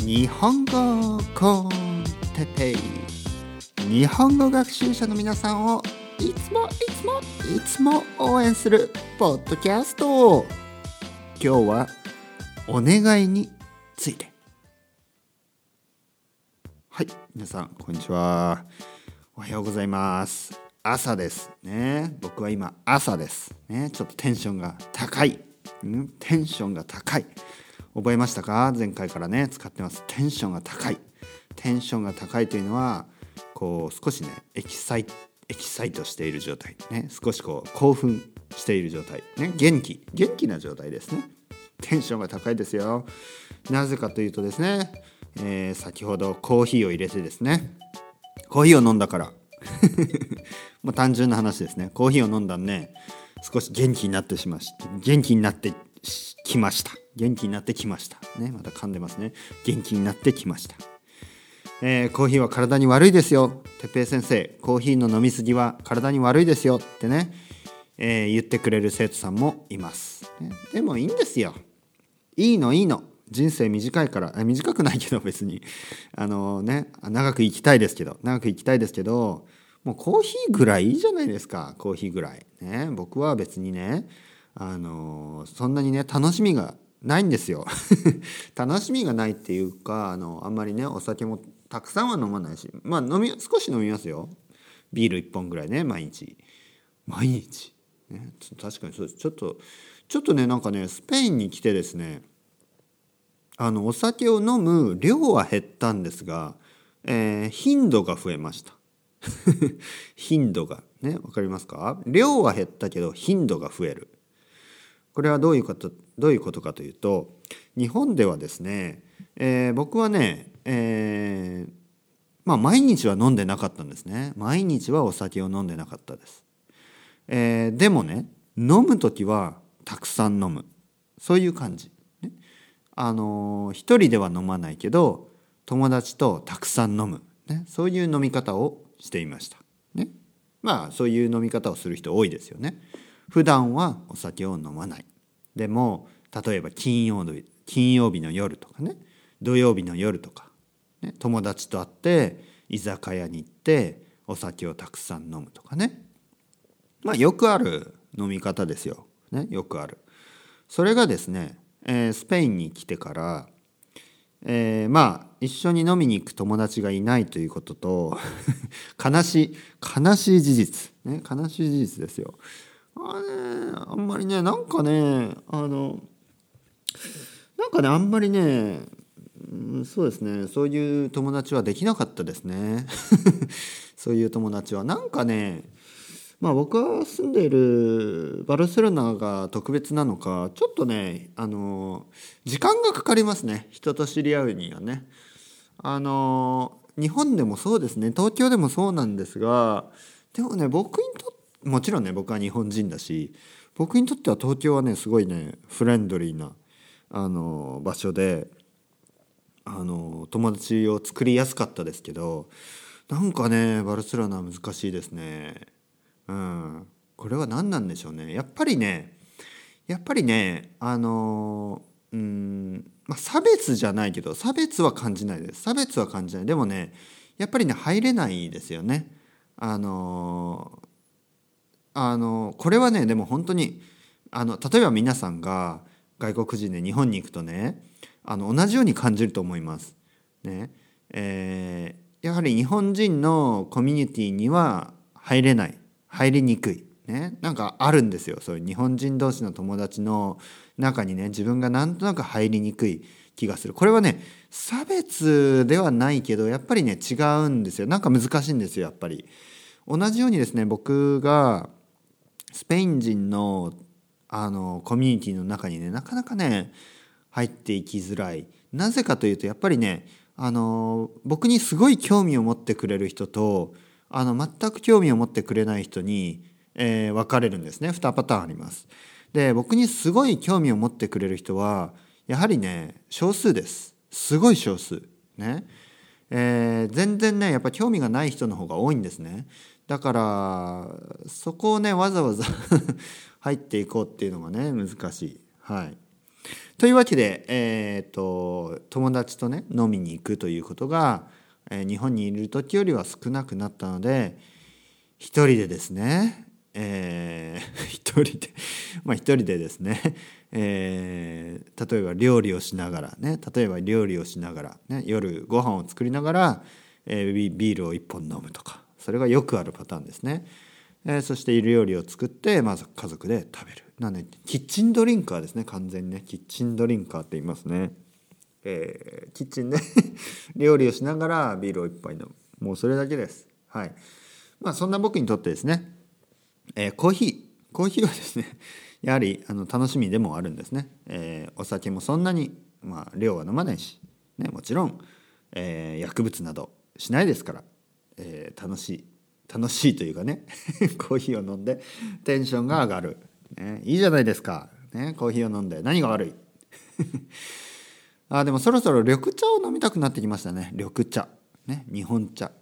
日本語コンテペイ日本語学習者の皆さんをいつもいつもいつも応援するポッドキャスト今日はお願いについて。はい皆さんこんにちは。おはようございます。朝ですね。僕は今朝ですね。ちょっとテンションが高い、うん、テンションが高い。覚えましたか？前回からね使ってます。テンションが高い。テンションが高いというのはこう少しねエキサイエキサイトしている状態。ね少しこう興奮している状態。ね元気。元気な状態ですね。テンションが高いですよ。なぜかというとですね、えー、先ほどコーヒーを入れてですねコーヒーを飲んだから。もう単純な話ですね。コーヒーを飲んだんね少し元気になってしまし元気になってきました。元気になってきました。ねまた噛んでますね。元気になってきました、えー、コーヒーは体に悪いですよ。てっぺい先生コーヒーの飲みすぎは体に悪いですよ。ってね、えー、言ってくれる生徒さんもいます、ね、でもいいんですよ。いいのいいの。人生短いから短くないけど別に。あのね長く生きたいですけど長く生きたいですけどもうコーヒーぐらいいいじゃないですか。コーヒーぐらい。ね僕は別にね。あのそんなにね楽しみがないんですよ。楽しみがないっていうかあのあんまりねお酒もたくさんは飲まないしまあ飲み少し飲みますよ。ビール1本ぐらいね毎日。毎日、ね、確かにそうです。ちょっとちょっとねなんかねスペインに来てですねあのお酒を飲む量は減ったんですが、えー、頻度が増えました。頻度が。ね分かりますか？量は減ったけど頻度が増える。これはどういうことどういうことかというと日本ではですね、えー、僕はね、えー、まあ毎日は飲んでなかったんですね。毎日はお酒を飲んでなかったです、えー、でもね飲む時はたくさん飲む。そういう感じ、ね、あの一人では飲まないけど友達とたくさん飲む、ね、そういう飲み方をしていました、ね、まあそういう飲み方をする人多いですよね。普段はお酒を飲まない。でも例えば金曜日金曜日の夜とかね。土曜日の夜とか、ね、友達と会って居酒屋に行ってお酒をたくさん飲むとかね。まあよくある飲み方ですよ、ね、よくある。それがですね、えー、スペインに来てからえー、まあ一緒に飲みに行く友達がいないということと 悲しい悲しい事実、ね、悲しい事実ですよ。あねあんまりねなんかねあのなんかねあんまりねそうですねそういう友達はできなかったですね。そういう友達は。なんかねまあ僕が住んでいるバルセロナが特別なのかちょっとねあの時間がかかりますね。人と知り合うにはね。あの日本でもそうですね東京でもそうなんですがでもね僕にとってもちろんね僕は日本人だし僕にとっては東京はねすごいねフレンドリーなあの場所であの友達を作りやすかったですけどなんかねバルセロナ難しいですね。うん、これは何なんでしょうね。やっぱりねやっぱりねあのうんまあ、差別じゃないけど差別は感じないです差別は感じないでもねやっぱりね入れないですよねあのあのこれはねでも本当にあの例えば皆さんが外国人で日本に行くとねあの同じように感じると思います。ね。えー、やはり日本人のコミュニティには入れない。入りにくい、ね、なんかあるんですよ。そういう日本人同士の友達の中にね自分がなんとなく入りにくい気がする。これはね差別ではないけどやっぱりね違うんですよ。なんか難しいんですよやっぱり。同じようにですね僕がスペイン人のあのコミュニティの中にねなかなかね入っていきづらい。なぜかというとやっぱりねあの僕にすごい興味を持ってくれる人とあの全く興味を持ってくれない人に、えー、分かれるんですね。2パターンあります。で僕にすごい興味を持ってくれる人はやはりね少数です。すごい少数。ね、えー、全然ねやっぱ興味がない人の方が多いんですね。だからそこをねわざわざ 入っていこうっていうのがね難しい。はい、というわけで、えーと、友達とね飲みに行くということが、えー、日本にいる時よりは少なくなったので一人でですね、えー、一人で まあ一人でですね、えー、例えば料理をしながらね例えば料理をしながら、ね、夜ご飯を作りながら、えー、ビールを1本飲むとかそれがよくあるパターンですね。えー、そしている料理を作ってまず家族で食べる。なんでキッチンドリンカーですね。完全にね。キッチンドリンカーって言いますね、えー、キッチンで 料理をしながらビールを一杯飲む。もうそれだけです。はい。まあそんな僕にとってですね、えー、コーヒー。コーヒーはですね やはりあの楽しみでもあるんですね、えー、お酒もそんなに、まあ、量は飲まないし、ね、もちろん、えー、薬物などしないですから、えー、楽しい楽しいというかね コーヒーを飲んでテンションが上がる、ね、いいじゃないですか、ね、コーヒーを飲んで何が悪い？あでもそろそろ緑茶を飲みたくなってきましたね。緑茶。ね日本茶。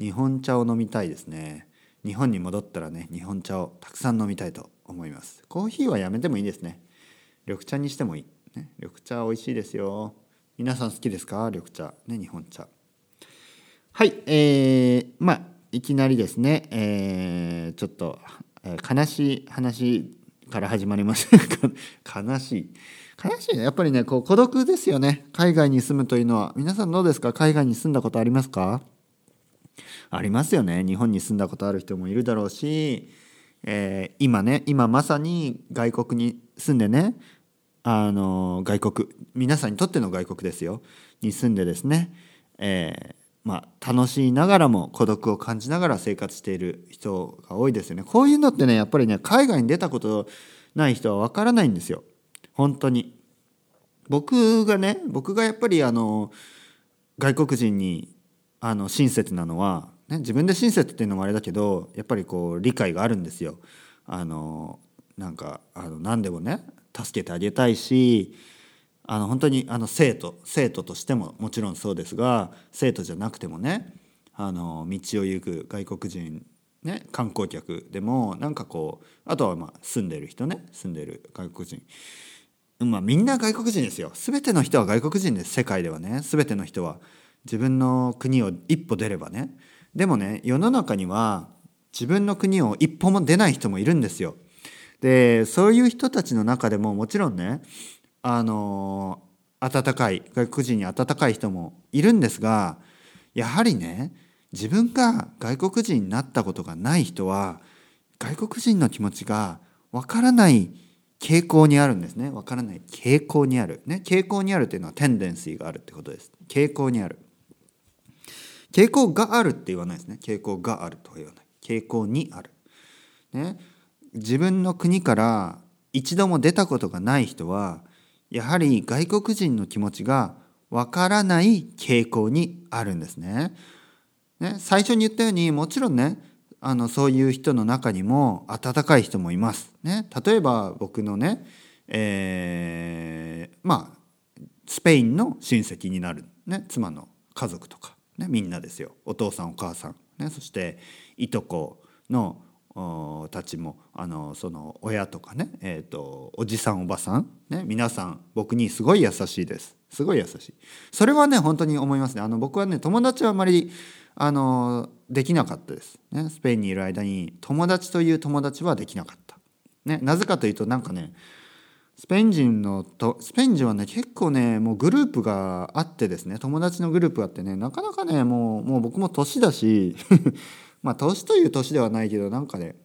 日本茶を飲みたいですね。日本に戻ったらね日本茶をたくさん飲みたいと思います。コーヒーはやめてもいいですね。緑茶にしてもいい、ね、緑茶美味しいですよ。皆さん好きですか？緑茶。ね日本茶。はいえー、まあいきなりですね、えー、ちょっと、えー、悲しい話から始まります 悲しい。悲しいねやっぱりねこう孤独ですよね。海外に住むというのは。皆さんどうですか？海外に住んだことありますか？ありますよね。日本に住んだことある人もいるだろうし、えー、今ね今まさに外国に住んでねあの外国。皆さんにとっての外国ですよ。に住んでですね、えーまあ、楽しいながらも孤独を感じながら生活している人が多いですよね。こういうのってねやっぱりね海外に出たことない人は分からないんですよ本当に。僕がね僕がやっぱりあの外国人にあの親切なのは、ね、自分で親切っていうのもあれだけどやっぱりこう理解があるんですよ。あのなんかあの何でもね助けてあげたいしあの本当にあの生徒生徒としてももちろんそうですが生徒じゃなくてもねあの道を行く外国人、ね、観光客でもなんかこうあとはまあ住んでる人ね住んでる外国人。まあみんな外国人ですよ。全ての人は外国人です世界ではね。全ての人は。自分の国を一歩出ればね。でもね世の中には自分の国を一歩も出ない人もいるんですよ。でそういう人たちの中でももちろんねあの温かい外国人に温かい人もいるんですがやはりね自分が外国人になったことがない人は外国人の気持ちがわからない傾向にあるんですね。わからない傾向にある。ね傾向にあるというのはテンデンシーがあるってことです。傾向にある。傾向があるって言わないですね。傾向があるとは言わない。傾向にある。ね自分の国から一度も出たことがない人はやはり外国人の気持ちがわからない傾向にあるんですね。ね最初に言ったようにもちろんねあのそういう人の中にも温かい人もいます。ね、例えば僕のね、えー、まあスペインの親戚になる、ね、妻の家族とか、ね、みんなですよお父さんお母さん、ね、そしていとこのたちもあのその親とかね、えーと、おじさんおばさん、ね、皆さん僕にすごい優しいです。すごい優しい。それはね本当に思いますね。あの僕はね友達はあまりあのできなかったです、ね、スペインにいる間に友達という友達はできなかった、ね、なぜかというとなんかねスペイン人のとスペイン人はね結構ねもうグループがあってですね友達のグループがあってねなかなかねもうもう僕も年だしまあ年という年ではないけどなんかね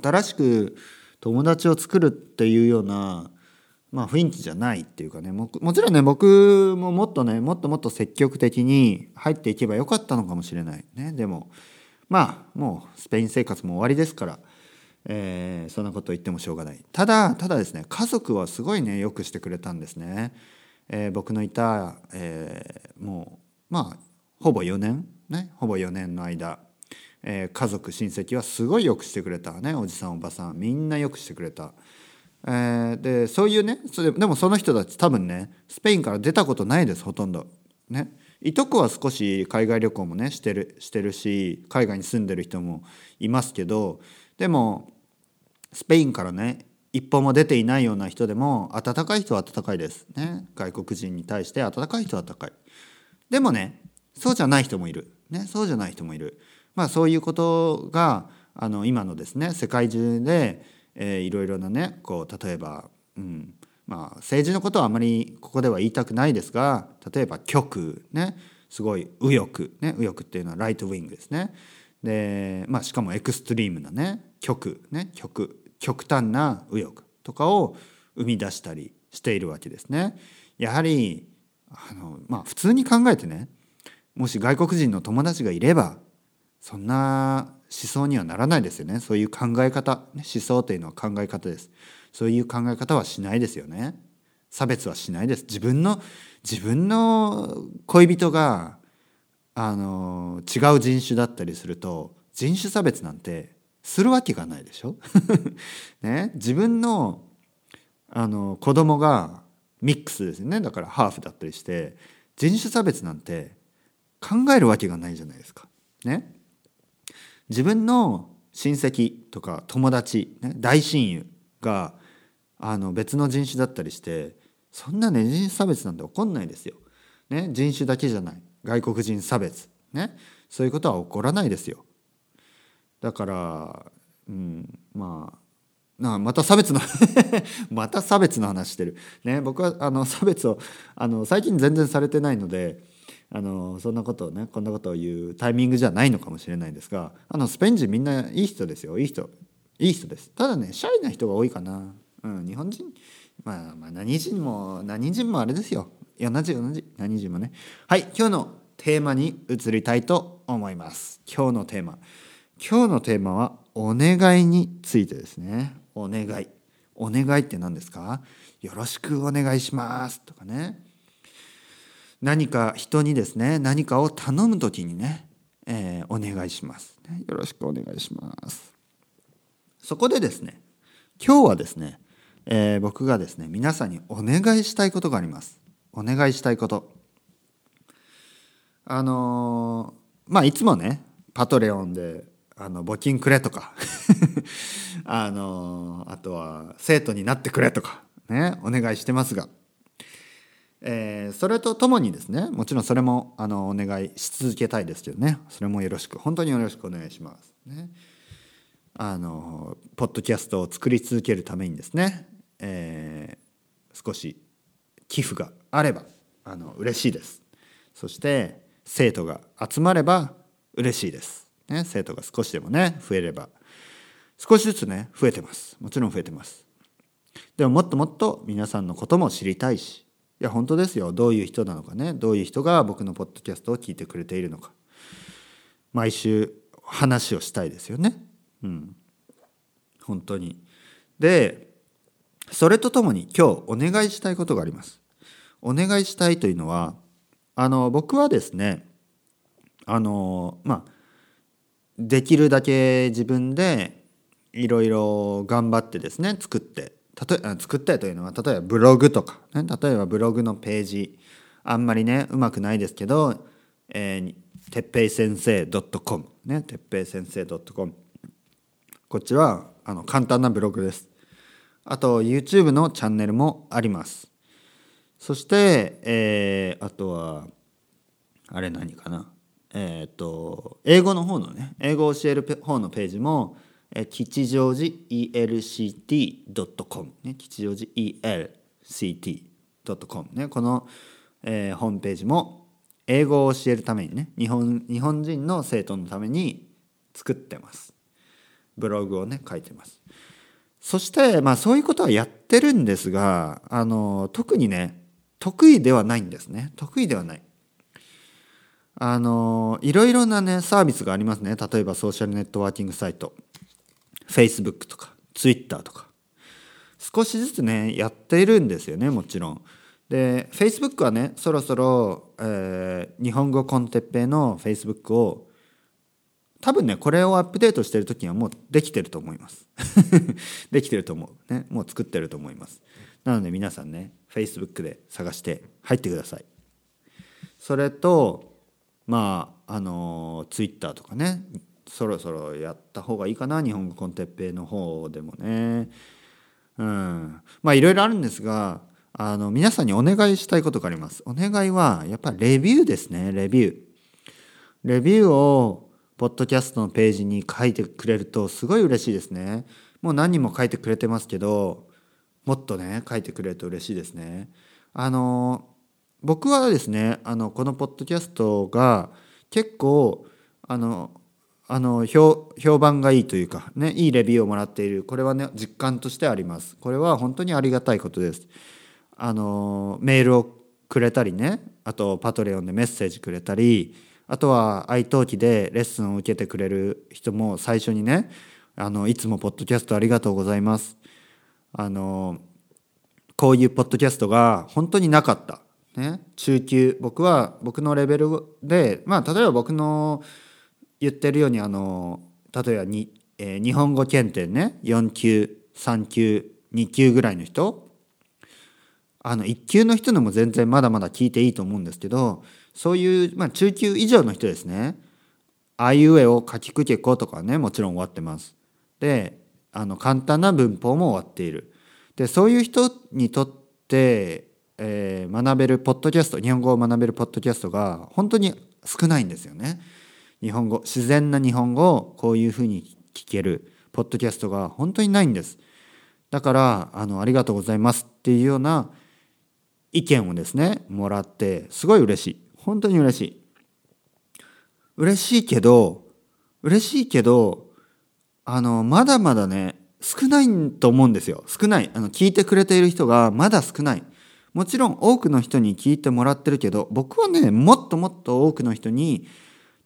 新しく友達を作るっていうような、まあ、雰囲気じゃないっていうかねももちろんね僕ももっとねもっともっと積極的に入っていけばよかったのかもしれない。ねでもまあもうスペイン生活も終わりですから、えー、そんなこと言ってもしょうがない。ただただですね家族はすごいねよくしてくれたんですね、えー、僕のいた、えー、もうまあほぼ4年ねほぼ4年の間えー、家族親戚はすごいよくしてくれたねおじさんおばさんみんなよくしてくれた。えー、でそういうねそれでもその人たち多分ねスペインから出たことないですほとんど。ね。いとこは少し海外旅行もねしてるしてるし海外に住んでる人もいますけどでもスペインからね一歩も出ていないような人でも温かい人は温かいです。ね。外国人に対して温かい人は温かい。でもねそうじゃない人もいる。ね。そうじゃない人もいる。まあそういうことがあの今のですね世界中で、えー、いろいろなねこう例えば、うんまあ、政治のことはあまりここでは言いたくないですが例えば極ねすごい右翼ね右翼っていうのはライトウィングですねで、まあ、しかもエクストリームなね極ね極極端な右翼とかを生み出したりしているわけですね。やはりあの、まあ、普通に考えてねもし外国人の友達がいればそんな思想にはならないですよね。そういう考え方。思想というのは考え方です。そういう考え方はしないですよね。差別はしないです。自分の自分の恋人があの違う人種だったりすると人種差別なんてするわけがないでしょ、ね、自分のあの子供がミックスですね。だからハーフだったりして人種差別なんて考えるわけがないじゃないですか。ね、自分の親戚とか友達、ね、大親友があの別の人種だったりしてそんなね人種差別なんて起こんないですよ。ね、人種だけじゃない外国人差別、ね、そういうことは起こらないですよ。だから、うん、まあなまた差別の また差別の話してる。ね、僕はあの差別をあの最近全然されてないのであのそんなことをねこんなことを言うタイミングじゃないのかもしれないですがあのスペイン人みんないい人ですよいい人いい人です。ただねシャイな人が多いかな。うん、日本人まあまあ何人も何人もあれですよ。同じ同じ何人もね。はい今日のテーマに移りたいと思います。今日のテーマ。今日のテーマはお願いについてですね。お願い。お願いって何ですか？よろしくお願いしますとかね。何か人にですね、何かを頼む時にね、えー、お願いします、よろしくお願いします。そこでですね、今日はですね、えー、僕がですね、皆さんにお願いしたいことがあります。お願いしたいこと。あのー、まあいつもね、パトレオンであの募金くれとか あのあとは生徒になってくれとかねお願いしてますが、えー、それとともにですねもちろんそれもあのお願いし続けたいですけどねそれもよろしく本当によろしくお願いしますね。あのポッドキャストを作り続けるためにですね、えー、少し寄付があればあの嬉しいです。そして生徒が集まれば嬉しいです。ね、生徒が少しでもね増えれば少しずつね増えてますもちろん増えてますでももっともっと皆さんのことも知りたいしいや本当ですよ。どういう人なのかね。どういう人が僕のポッドキャストを聞いてくれているのか。毎週話をしたいですよね。うん。本当に。でそれとともに今日お願いしたいことがあります。お願いしたいというのはあの僕はですねあのまあできるだけ自分でいろいろ頑張ってですね作って例え作ってというのは例えばブログとか、ね、例えばブログのページあんまりねうまくないですけど、えー、てっぺい先生 .com ねてっぺい先生 .com こっちはあの簡単なブログです。あと YouTube のチャンネルもあります。そして、えー、あとはあれ何かな？えっ、ー、と英語の方のね英語を教える方のページも吉祥寺 ELCT.com ね吉祥寺 ELCT.com ねこの、えー、ホームページも英語を教えるためにね日本日本人の生徒のために作ってます。ブログをね書いてます。そしてまあそういうことはやってるんですがあの特にね得意ではないんですね。得意ではない。あのいろいろなねサービスがありますね。例えばソーシャルネットワーキングサイト。Facebook とか Twitter とか少しずつねやっているんですよねもちろん。で Facebook はねそろそろ、えー、日本語コンテッペイの Facebook を多分ねこれをアップデートしてる時にはもうできてると思います。できてると思う。ねもう作ってると思います。なので皆さんね Facebook で探して入ってください。それとまああのツイッターとかねそろそろやった方がいいかな日本語コンテッペイの方でもね。うん。まあいろいろあるんですがあの皆さんにお願いしたいことがあります。お願いはやっぱレビューですねレビュー。レビューをポッドキャストのページに書いてくれるとすごい嬉しいですね。もう何人も書いてくれてますけどもっとね書いてくれると嬉しいですね。あの僕はですねあのこのポッドキャストが結構あのあの評判がいいというかねいいレビューをもらっている。これはね実感としてあります。これは本当にありがたいことです。あのメールをくれたりねあとパトレオンでメッセージくれたりあとは愛登記でレッスンを受けてくれる人も最初にねあのいつもポッドキャストありがとうございます。あのこういうポッドキャストが本当になかった、ね、中級僕は僕のレベルでまあ例えば僕の言ってるようにあの例えばに、えー、日本語検定ね4級3級2級ぐらいの人あの1級の人でも全然まだまだ聞いていいと思うんですけどそういう、まあ、中級以上の人ですねあいうえを書きくけことかねもちろん終わってます。であの簡単な文法も終わっている。でそういう人にとって、えー、学べるポッドキャスト日本語を学べるポッドキャストが本当に少ないんですよね。日本語自然な日本語をこういうふうに聞けるポッドキャストが本当にないんです。だからあのありがとうございますっていうような意見をですねもらってすごい嬉しい。本当に嬉しい。嬉しいけど嬉しいけどあのまだまだね少ないと思うんですよ。少ない。あの聞いてくれている人がまだ少ない。もちろん多くの人に聞いてもらってるけど僕はねもっともっと多くの人に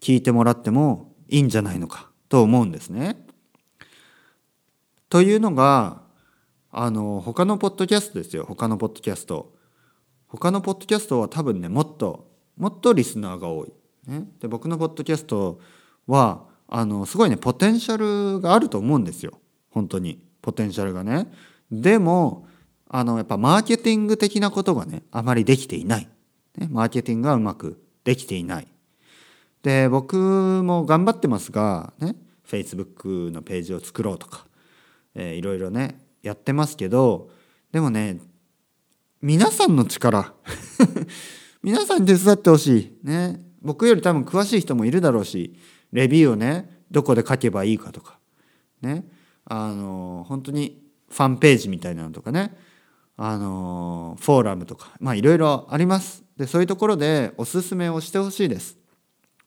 聞いてもらってもいいんじゃないのかと思うんですね。というのがあの他のポッドキャストですよ他のポッドキャスト。他のポッドキャストは多分ねもっともっとリスナーが多い。ね、で僕のポッドキャストはあのすごいねポテンシャルがあると思うんですよ本当にポテンシャルがね。でもあのやっぱマーケティング的なことがねあまりできていない。ね、マーケティングがうまくできていない。で僕も頑張ってますがね Facebook のページを作ろうとか、えー、いろいろねやってますけどでもね皆さんの力 皆さんに手伝ってほしい。ね僕より多分詳しい人もいるだろうしレビューをねどこで書けばいいかとかねあの本当にファンページみたいなのとかねあのフォーラムとかまあいろいろあります。でそういうところでおすすめをしてほしいです。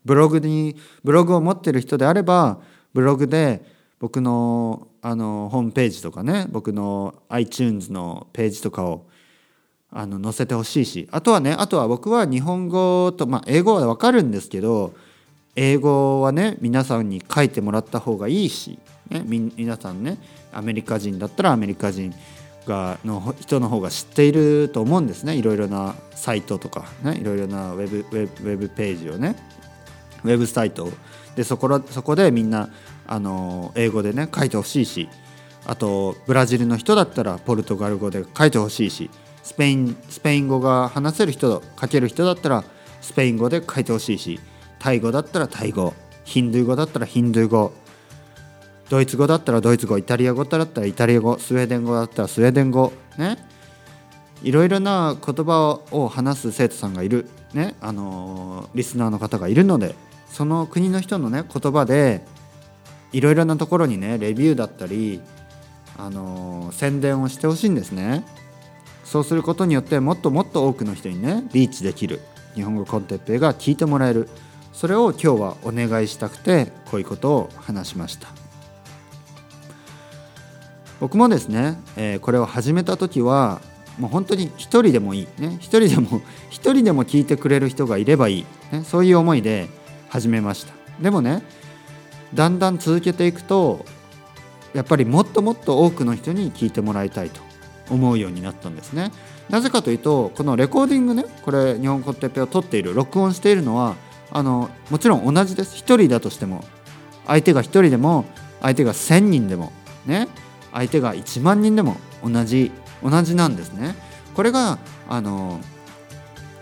ブログにブログを持ってる人であればブログで僕のあのホームページとかね僕の iTunes のページとかをあの載せてほしいしあとはねあとは僕は日本語と、まあ、英語は分かるんですけど英語はね皆さんに書いてもらった方がいいし、ね、皆さんねアメリカ人だったらアメリカ人がの人の方が知っていると思うんですね。いろいろなサイトとかねいろいろなウェブウェブウェブページをね。ウェブサイト。でそこらそこでみんなあの英語でね書いてほしいしあとブラジルの人だったらポルトガル語で書いてほしいしスペインスペイン語が話せる人書ける人だったらスペイン語で書いてほしいしタイ語だったらタイ語ヒンドゥー語だったらヒンドゥー語ドイツ語だったらドイツ語イタリア語だったらイタリア語スウェーデン語だったらスウェーデン語ね。いろいろな言葉を話す生徒さんがいるね。あのリスナーの方がいるのでその国の人のね言葉でいろいろなところにねレビューだったりあの宣伝をしてほしいんですね。そうすることによってもっともっと多くの人にねリーチできる日本語コンテッペイが聞いてもらえる。それを今日はお願いしたくてこういうことを話しました。僕もですね、えー、これを始めた時はもう本当に一人でもいい。ね一人でも一人でも聞いてくれる人がいればいい、ね、そういう思いで始めました。でもねだんだん続けていくとやっぱりもっともっと多くの人に聞いてもらいたいと思うようになったんですね。なぜかというとこのレコーディングねこれ日本コンテペを撮っている録音しているのはあのもちろん同じです。1人だとしても相手が1人でも相手が1,000人でもね相手が1万人でも同じ同じなんですね。これがあの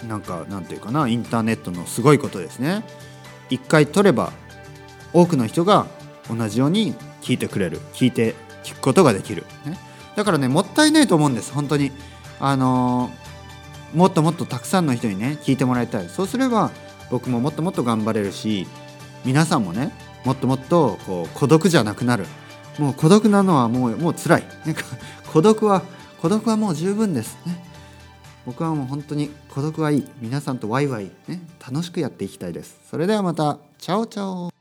なんかなんていうかなインターネットのすごいことですね。一回取れば多くの人が同じように聞いてくれる。聞いて聞くことができる、ね、だからねもったいないと思うんです本当に。あのー、もっともっとたくさんの人にね聞いてもらいたい。そうすれば僕ももっともっと頑張れるし皆さんもねもっともっとこう孤独じゃなくなる。もう孤独なのはもうもう辛い、ね、孤独は孤独はもう十分です。ね僕はもう本当に孤独はいい。皆さんとワイワイね楽しくやっていきたいです。それではまた。チャオチャオ。